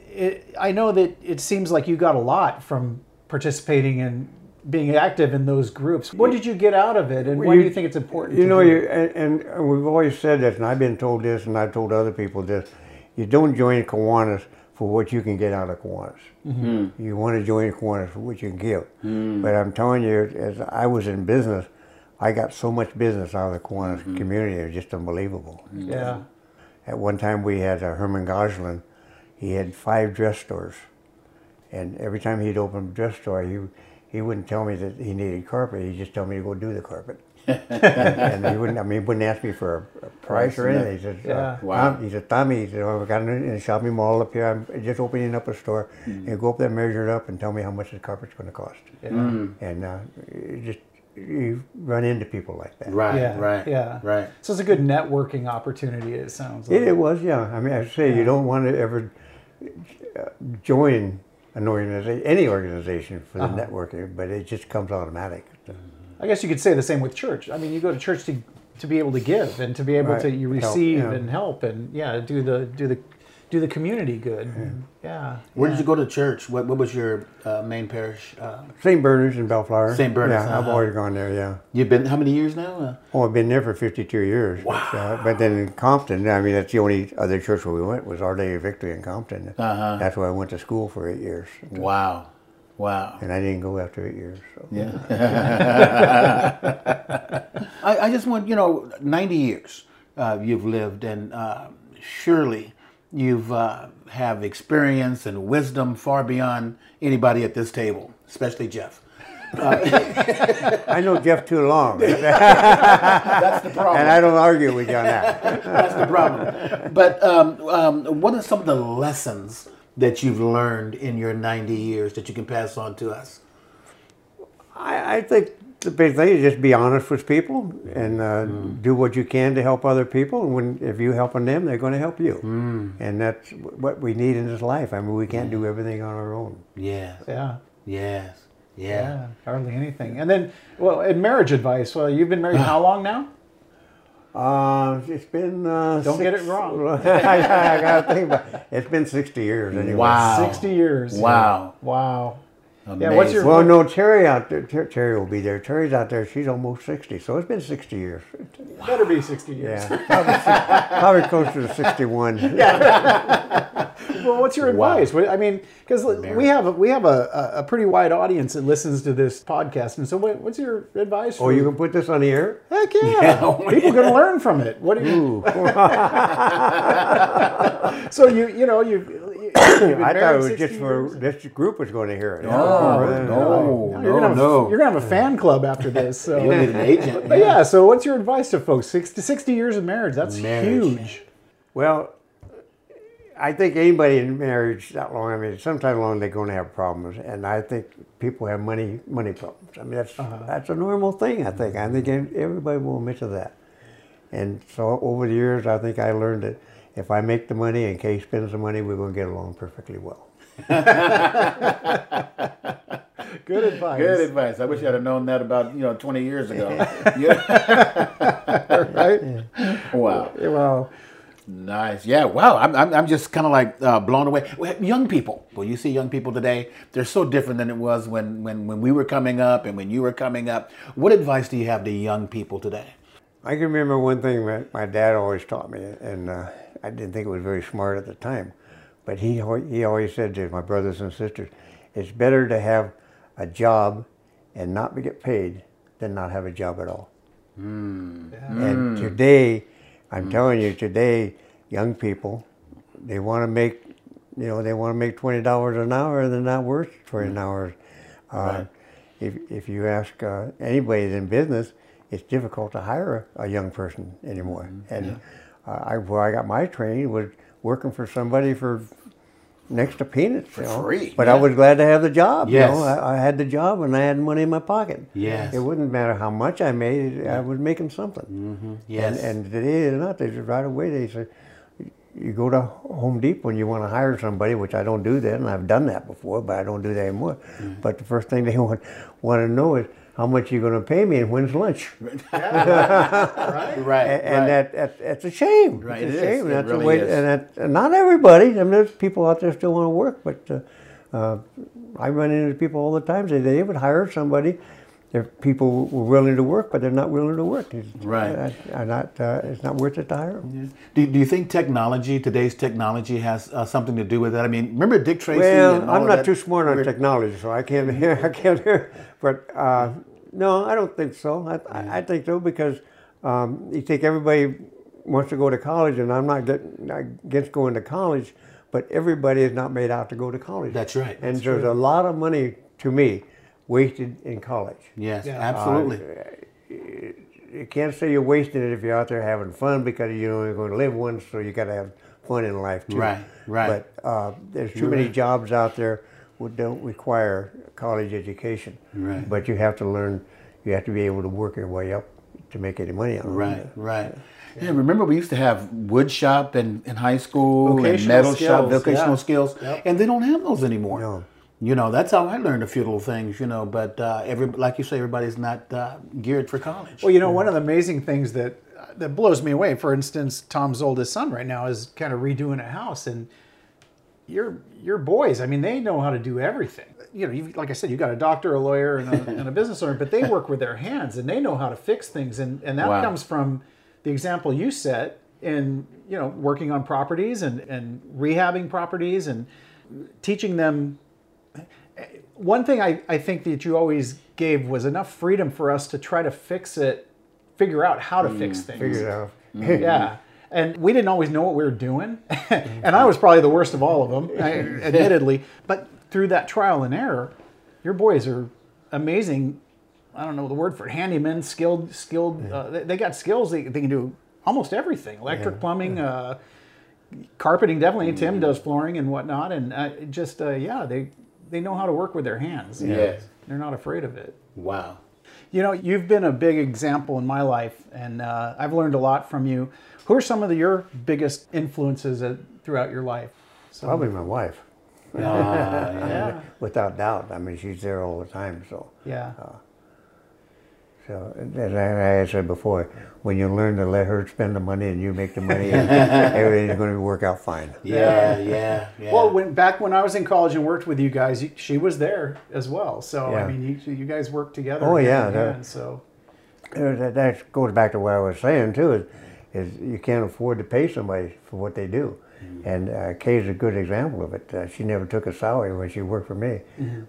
it, I know that it seems like you got a lot from participating and being active in those groups. What did you get out of it, and why do you think it's important? You to know, do you and, and we've always said this, and I've been told this, and I've told other people this. You don't join Kiwanis for what you can get out of Kiwanis. Mm-hmm. You want to join Kiwanis for what you can give. But I'm telling you, as I was in business, I got so much business out of the Kiwanis community. It was just unbelievable. yeah, At one time, we had uh, Herman Goslin. He had five dress stores, and every time he'd open a dress store, he he wouldn't tell me that he needed carpet. He'd just tell me to go do the carpet. [LAUGHS] and he wouldn't. I mean, he wouldn't ask me for a, a price or anything. He said, Yeah. uh, Wow. Tom, he said, Tommy, he said, oh, we got in a shopping mall up here. I'm just opening up a store. And go up there, measure it up, and tell me how much the carpet's going to cost. yeah. And uh, you just you run into people like that. Right. yeah, Right. yeah. Right. So it's a good networking opportunity. It sounds like. It, it was, yeah. I mean, I say you don't want to ever uh, join an organization, any organization for the Uh-huh. networking, but it just comes automatic. I guess you could say the same with church. I mean, you go to church to to be able to give and to be able Right. to you Help, receive yeah. and help and yeah, do the do the do the community good. And, yeah. Where yeah. did you go to church? What, what was your uh, main parish? Uh, St. Bernard's in Bellflower. St. Bernard's, Yeah, I've uh-huh. always gone there. Yeah. you've been how many years now? Uh, Oh, I've been there for 52 years. Wow. But, uh, but then in Compton, I mean, that's the only other church where we went was Our Lady of Victory in Compton. Uh-huh. That's where I went to school for eight years. wow. Wow. And I didn't go after eight years. So. Yeah. [LAUGHS] [LAUGHS] I, I just want, you know, 90 years uh, you've lived, and uh, surely you've uh, have experience and wisdom far beyond anybody at this table, especially Jeff. [LAUGHS] I know Jeff too long, [LAUGHS] That's the problem. And I don't argue with you on that. That's the problem. But um, um, what are some of the lessons that you've learned in your 90 years that you can pass on to us? I, I think the big thing is just be honest with people and uh, do what you can to help other people. And when if you're helping them, they're going to help you. And that's what we need in this life. I mean, we can't do everything on our own. Yes. Yeah. Yes. Yeah. Yeah. Hardly anything. And then well, in marriage advice, well, you've been married [SIGHS] how long now? Uh, it's been. Uh, Don't get it wrong. [LAUGHS] I, I got to think about. It. It's been sixty years anyway. Wow. 60 years. Wow. Wow. Yeah, what's your Well, no, Terry out there. Ter- Terry will be there. Terry's out there. She's almost sixty, so it's been sixty years. better be 60 years. Yeah, probably, probably closer to sixty-one. [LAUGHS] Yeah. [LAUGHS] Well, what's your Wow. advice? What- I mean, because we have a, we have a, a, a pretty wide audience that listens to this podcast, and so what, what's your advice? Oh, for- you can put this on the air? heck yeah, [LAUGHS] people can learn from it. What do you? so you you know you. You [COUGHS] I thought it was just for this group was going to hear it. No, Uh, no, You're gonna, no, have, no. you're gonna have a fan club after this. So. You need an [LAUGHS] agent. But yeah, so what's your advice to folks? 60, 60 years of marriage, that's Marriage. huge. Well, I think anybody in marriage that long, I mean, sometime along they're going to have problems, and I think people have money money problems. I mean, that's that's a normal thing. I think. I think everybody will admit to that. And so over the years, I think I learned that if I make the money and Kay spends the money, we're going to get along perfectly well. [LAUGHS] Good advice. Good advice. I wish I'd have known that about you know 20 years ago. [LAUGHS] yeah. [LAUGHS] right? wow. Well, Nice. Yeah. Wow. I'm, I'm, I'm just kind of like uh, blown away. Young people. Well, you see young people today, they're so different than it was when, when, when we were coming up and when you were coming up. What advice do you have to young people today? I can remember one thing that my dad always taught me, and uh, I didn't think it was very smart at the time, but he, he always said to my brothers and sisters, it's better to have a job and not get paid than not have a job at all. And today, I'm telling you, today, young people, they want to make, you know, they want to make twenty dollars an hour. And they're not worth twenty dollars. Uh, If if you ask uh, anybody in business, it's difficult to hire a, a young person anymore. And uh, I, where I got my training was working for somebody for next to peanuts, you know. free, But yeah. I was glad to have the job. Yes. You know, I, I had the job and I had money in my pocket. Yes. It wouldn't matter how much I made. I was making something. Yes. And, and today they're not. They just right away they say, you go to Home Depot and you want to hire somebody, which I don't do that, and I've done that before, but I don't do that anymore. Mm-hmm. But the first thing they [LAUGHS] want want to know is how much are you're going to pay me and when's lunch. [LAUGHS] right. And, and that, that that's a shame. Right, It's it a is. shame. It That's the really way. is. And, that, and not everybody. I mean, there's people out there still want to work, but uh, uh, I run into people all the time. Say they would hire somebody. If people were willing to work, but they're not willing to work. It's, Right. uh, are not. Uh, it's not worth it to hire them. Do, do you think technology, today's technology, has uh, something to do with that? I mean, remember Dick Tracy? Well, and all I'm of not that? too smart on technology, so I can't [LAUGHS] hear. I can't hear. But uh, no, I don't think so. I, I, I think so because um, you think everybody wants to go to college, and I'm not getting not against going to college, but everybody is not made out to go to college. That's right. And there's a lot of money to me wasted in college. Yes, Yeah. absolutely. You can't say you're wasting it if you're out there having fun because you're only going to live once, so you got to have fun in life too. Right, right. But uh, there's too many jobs out there that don't require college education. Right. But you have to learn. You have to be able to work your way up to make any money on it. Right, right. Yeah, remember we used to have wood shop in, in high school and Vocational metal shop, vocational yeah. skills, Yep. and they don't have those anymore. No. You know, that's how I learned a few little things. You know, but uh, every like you say, everybody's not uh, geared for college. Well, you know, one of the amazing things that that blows me away. For instance, Tom's oldest son right now is kind of redoing a house, and your your boys. I mean, they know how to do everything. You know, you, like I said, you got a doctor, a lawyer, and a, [LAUGHS] and a business owner, but they work with their hands and they know how to fix things, and and that Wow. comes from the example you set in you know working on properties and and rehabbing properties and teaching them one thing I, I think that you always gave was enough freedom for us to try to fix it, figure out how to fix mm, things. Figure it out. [LAUGHS] Yeah. And we didn't always know what we were doing. [LAUGHS] and I was probably the worst of all of them, [LAUGHS] admittedly. But through that trial and error, your boys are amazing. I don't know the word for it. Handymen, skilled, skilled. Uh, they, they got skills. They, they can do almost everything: electric, plumbing, uh, carpeting. Definitely, Tim does flooring and whatnot. And uh, just uh, yeah, they they know how to work with their hands. Yes. they're not afraid of it. Wow. You know, you've been a big example in my life, and uh, I've learned a lot from you. Who are some of the, your biggest influences uh, throughout your life? So, Probably my wife, [LAUGHS] yeah, without doubt. I mean, she's there all the time. So, yeah, so as I, I said before, when you learn to let her spend the money and you make the money, [LAUGHS] everything's going to work out fine. Yeah, yeah, yeah. Well, when back when I was in college and worked with you guys, you, she was there as well. So Yeah. I mean, you, you guys worked together. Oh, yeah, in that- hand, so Uh, That, that goes back to what I was saying too. Is, is you can't afford to pay somebody for what they do, and uh, Kay's a good example of it. Uh, she never took a salary when she worked for me,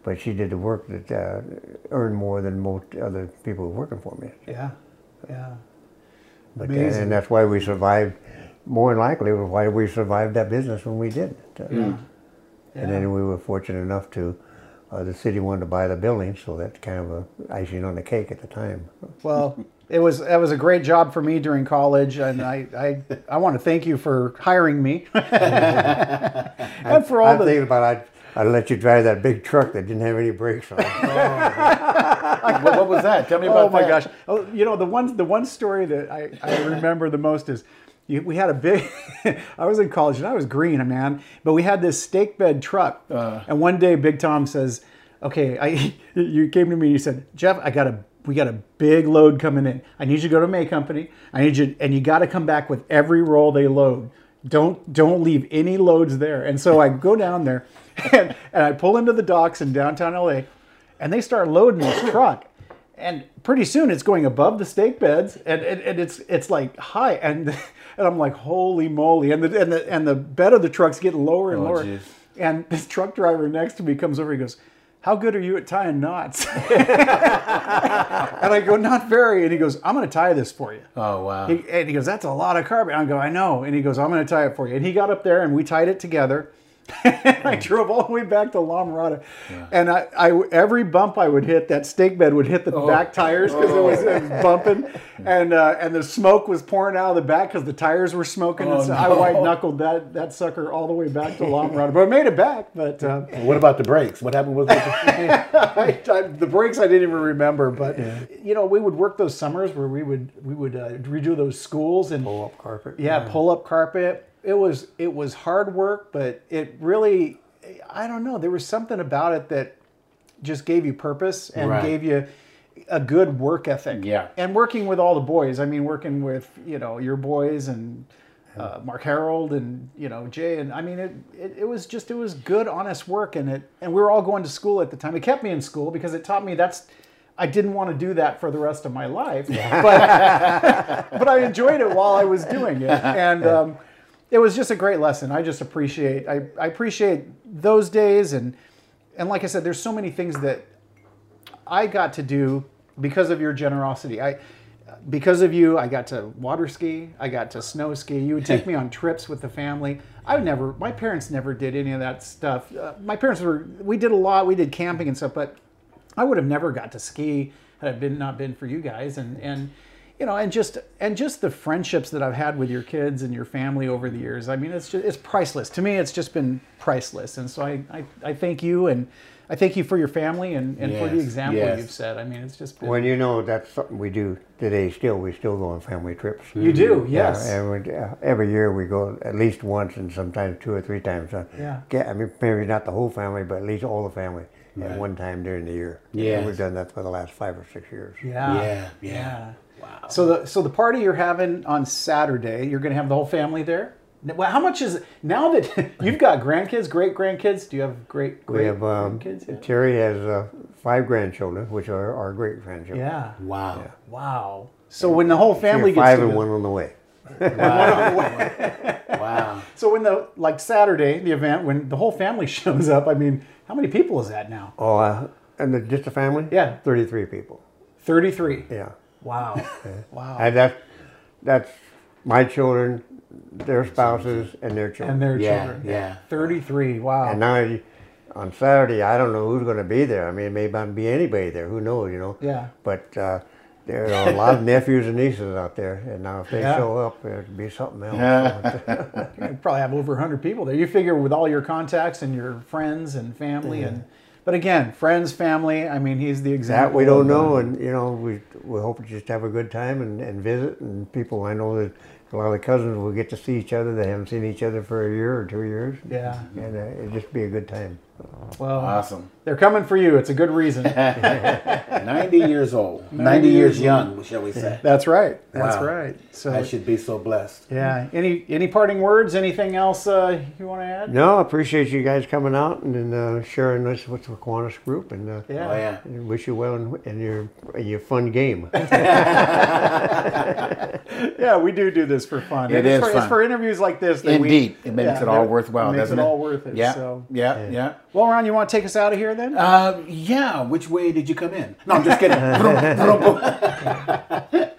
but she did the work that uh, earned more than most other people working for me. yeah, yeah. But Amazing. and that's why we survived. More than likely, was why we survived that business when we did. Uh, Yeah. And then we were fortunate enough to. Uh, the city wanted to buy the building, so that's kind of a icing on the cake at the time. Well, [LAUGHS] it was that was a great job for me during college, and I I, I want to thank you for hiring me, [LAUGHS] and for all I'm the thinking about I'd, I'd let you drive that big truck that didn't have any brakes on. [LAUGHS] it. what, what was that? Tell me about oh my that. gosh! Oh, you know the one the one story that I, I remember the most is we had a big. [LAUGHS] I was in college and I was green, a man, but we had this stake bed truck. Uh. and one day, Big Tom says, "Okay, I you came to me and you said, Jeff, I got a we got a big load coming in. I need you to go to May Company. I need you, and you got to come back with every roll they load." Don't don't leave any loads there. And so I go down there, [LAUGHS] and, and I pull into the docks in downtown LA, and they start loading this [COUGHS] truck and pretty soon it's going above the stake beds and, and, and it's it's like high and [LAUGHS] and I'm like holy moly and the and the and the bed of the truck's getting lower and Oh, lower geez. and this truck driver next to me comes over he goes how good are you at tying knots [LAUGHS] and I go not very and he goes I'm going to tie this for you Oh wow. he, and he goes, "That's a lot of carbon." I go, "I know." And he goes, "I'm going to tie it for you." And he got up there and we tied it together. [LAUGHS] I drove all the way back to La Mirada, and I, I every bump I would hit, that stake bed would hit the back tires because it, was, it was bumping, [LAUGHS] and uh, and the smoke was pouring out of the back because the tires were smoking. and Oh, so I white knuckled that that sucker all the way back to La Mirada, but I made it back. But uh, [LAUGHS] what about the brakes? What happened with the I, I, the brakes I didn't even remember, but you know we would work those summers where we would we would uh, redo those schools and Pull up carpet. yeah, pull up carpet. It was it was hard work, but it really I don't know. There was something about it that just gave you purpose and Right. gave you a good work ethic. Yeah. And working with all the boys. I mean, working with you know your boys and uh, Mark Harold and you know Jay and I mean it, it it was just it was good honest work and it and we were all going to school at the time. It kept me in school because it taught me that's I didn't want to do that for the rest of my life, but [LAUGHS] but I enjoyed it while I was doing it, [LAUGHS] and um, it was just a great lesson. I just appreciate I, I appreciate those days, and and like I said, there's so many things that I got to do because of your generosity. I because of you, I got to water ski, I got to snow ski. You would take [LAUGHS] me on trips with the family. I never, my parents never did any of that stuff. Uh, my parents were, we did a lot, we did camping and stuff, but I would have never got to ski had it been not been for you guys. And and you know, and just and just the friendships that I've had with your kids and your family over the years. I mean, it's just it's priceless to me. It's just been priceless. And so I I, I thank you and. I thank you for your family and, and for the example yes. you've set. I mean, it's just been, When you know that's something we do today still, we still go on family trips. You do, yes. Yeah, and we, uh, every year we go at least once and sometimes two or three times. Yeah. I mean, maybe not the whole family, but at least all the family at one time during the year. Yeah. We've done that for the last five or six years. Yeah. Yeah, yeah. Wow. So the so the party you're having on Saturday, you're going to have the whole family there. Well, how much is it now that [LAUGHS] you've got grandkids, great grandkids? Do you have great great We have um, grandkids? Yeah. Terry has uh, five grandchildren, which are our great grandchildren. yeah. Wow. Wow. So when the whole family gets five together, and [LAUGHS] one on the way. Wow. [LAUGHS] so when the like Saturday the event when the whole family shows up, I mean, how many people is that now? Oh, uh, and the, just a family? Yeah. thirty-three people. Thirty three. Yeah, Wow. [LAUGHS] Wow. and that's that's my children, their spouses, and their children. And their Yeah, children. yeah. Thirty three. Wow. And now on Saturday, I don't know who's going to be there. I mean, it may not be anybody there. Who knows? You know. Yeah. But uh, there are a lot of nephews and nieces out there, and now if they Yeah. show up, it'd be something else. [LAUGHS] You probably have over 100 people there. You figure with all your contacts and your friends and family and but again, friends, family, I mean, he's the example. that we don't know, and you know, we we hope to just have a good time and, and visit. And people, I know that a lot of the cousins will get to see each other. They haven't seen each other for a year or two years. Yeah. And uh, it'd just be a good time. Well, Awesome. they're coming for you. It's a good reason. [LAUGHS] 90 years old. 90, years young, shall we say. That's right. That's Wow. right. So I should be so blessed. yeah. Any any parting words? Anything else uh, you want to add? No, I appreciate you guys coming out and, and uh, sharing this with the Kiwanis group, and uh, Yeah. Oh, yeah. and wish you well in, in your in your fun game. [LAUGHS] [LAUGHS] Yeah, we do do this for fun. It And it's is for, fun. It's for interviews like this. That Indeed. We, It makes yeah, it all worthwhile, It makes doesn't it it? all worth it. Yeah. So. yeah, yeah. Well, Ron, you want to take us out of here then? Uh, yeah. Which way did you come in? No, I'm just kidding. [LAUGHS]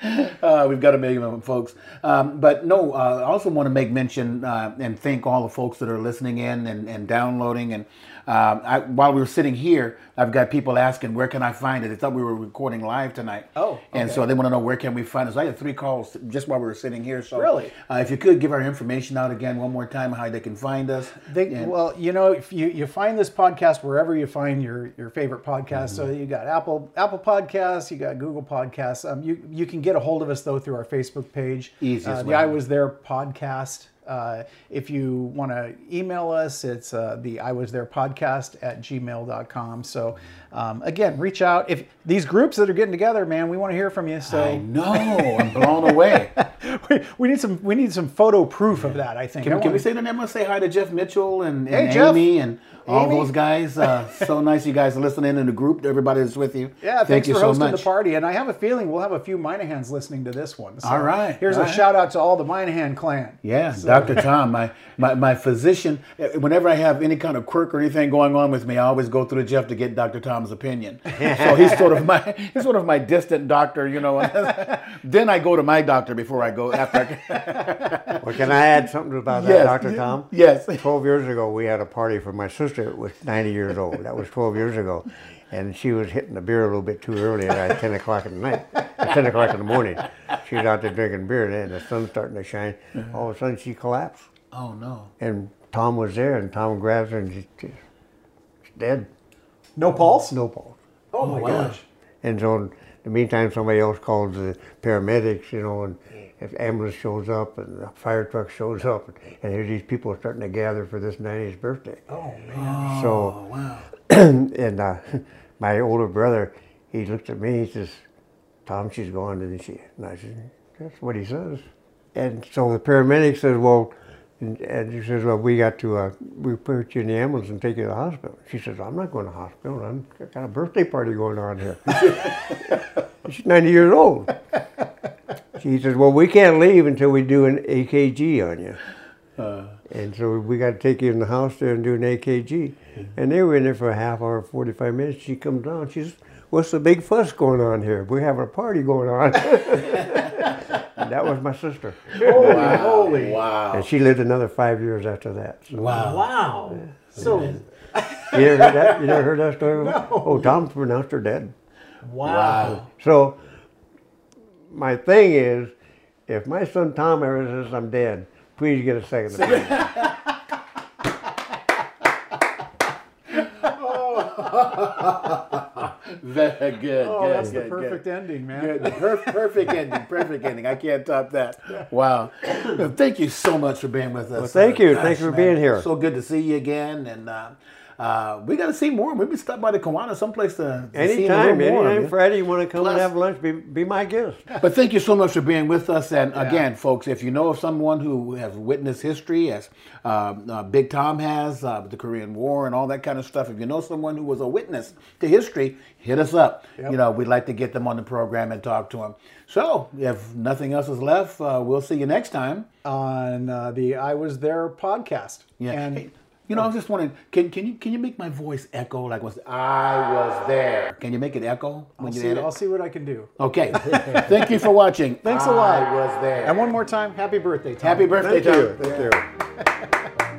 [LAUGHS] uh, we've got a million of them, folks. Um, but no, uh, I also want to make mention uh, and thank all the folks that are listening in and, and downloading. And Um, I, while we were sitting here, I've got people asking where can I find it. They thought we were recording live tonight. Oh, and so they want to know where can we find it. So I had three calls just while we were sitting here. So Really? uh, if you could give our information out again one more time, how they can find us. They, And- well, you know, if you, you find this podcast wherever you find your, your favorite podcast, so Mm-hmm. you got Apple Apple Podcasts, you got Google Podcasts. Um, you you can get a hold of us though through our Facebook page, Easiest uh, the way. I Was There podcast. Uh, if you want to email us, it's uh, the I Was There podcast at gmail.com. So um, again, reach out. If these groups that are getting together, man, we want to hear from you. So I know, I'm blown away. [LAUGHS] we, we need some we need some photo proof of that. I think. Can, I we- can we say the name? To say hi to Jeff Mitchell and, and Hey, Jeff. Amy and all Amy. those guys. Uh, so nice you guys are listening in the group. Everybody that's with you. [LAUGHS] Yeah, Thank thanks you for so hosting much. the party. And I have a feeling we'll have a few Minahans listening to this one. So All right, Here's all a right. shout out to all the Minahan clan. Yeah, Dr. [LAUGHS] Tom, my, my, my physician, uh, whenever I have any kind of quirk or anything going on with me, I always go through to Jeff to get Dr. Tom's opinion. [LAUGHS] so he's sort of my he's sort of my distant doctor, you know. then I go to my doctor before I go after I, Well, can I add something about that, Yes. Dr. Tom? Yes. 12 years ago, we had a party for my sister that was 90 years old. That was 12 years ago. And she was hitting the beer a little bit too early at 10 o'clock in the night, at 10 o'clock in the morning. She was out there drinking beer, and the sun's starting to shine. Uh-huh. All of a sudden, she collapsed. Oh no. And Tom was there, and Tom grabs her, and she's, she's dead. No pulse? No pulse. Oh my oh, gosh. And so in the meantime, somebody else calls the paramedics, you know, and if ambulance shows up and the fire truck shows up, and, and here these people are starting to gather for this 90th birthday. Oh man. So, [CLEARS THROAT] Wow. and uh, [LAUGHS] my older brother, he looked at me, he says, Tom, she's gone, didn't she? And I said, that's what he says. And so the paramedic says, well, and, and he says, well, we got to, uh, we put you in the ambulance and take you to the hospital. She says, I'm not going to the hospital. I'm I've got a birthday party going on here. [LAUGHS] She's 90 years old. She says, well, we can't leave until we do an AKG on you. Uh. And so we got to take you in the house there and do an AKG. And they were in there for a half hour, 45 minutes. She comes down. She says, What's the big fuss going on here? We're having a party going on. and [LAUGHS] that was my sister. Holy, holy. Wow. And she lived another five years after that. So, Wow. Wow. So [LAUGHS] you never heard that? You never heard that story? No. Oh, Tom pronounced her dead. wow. So my thing is, if my son Tom ever says I'm dead, please get a second [LAUGHS] opinion. [LAUGHS] Very good. Oh, good, that's the perfect good. ending, man. Good. The per- perfect ending. Perfect ending. I can't top that. Wow. Thank you so much for being with us. Well, thank you. Gosh, Thanks for man. being here. So good to see you again. And uh, uh, we got to see more. Maybe stop by the Kiwanis someplace to, to see Anytime, little more of anytime, you. Friday, you want to come Plus- and have lunch, be, be my guest. [LAUGHS] But thank you so much for being with us. And again, folks, if you know of someone who has witnessed history, as um, uh, Big Tom has, uh, the Korean War and all that kind of stuff, if you know someone who was a witness to history, hit us up. You know, we'd like to get them on the program and talk to them. So, if nothing else is left, uh, we'll see you next time. On uh, the I Was There podcast. Yeah. And Hey, you know, I was just wondering, can, can you can you make my voice echo like was I was there? Can you make it echo when I'll you see, edit? I'll see what I can do. Okay. [LAUGHS] Thank you for watching. Thanks a lot. I was there. And one more time, happy birthday, Tom. Happy birthday, Thank Tom. you. Thank you. [LAUGHS]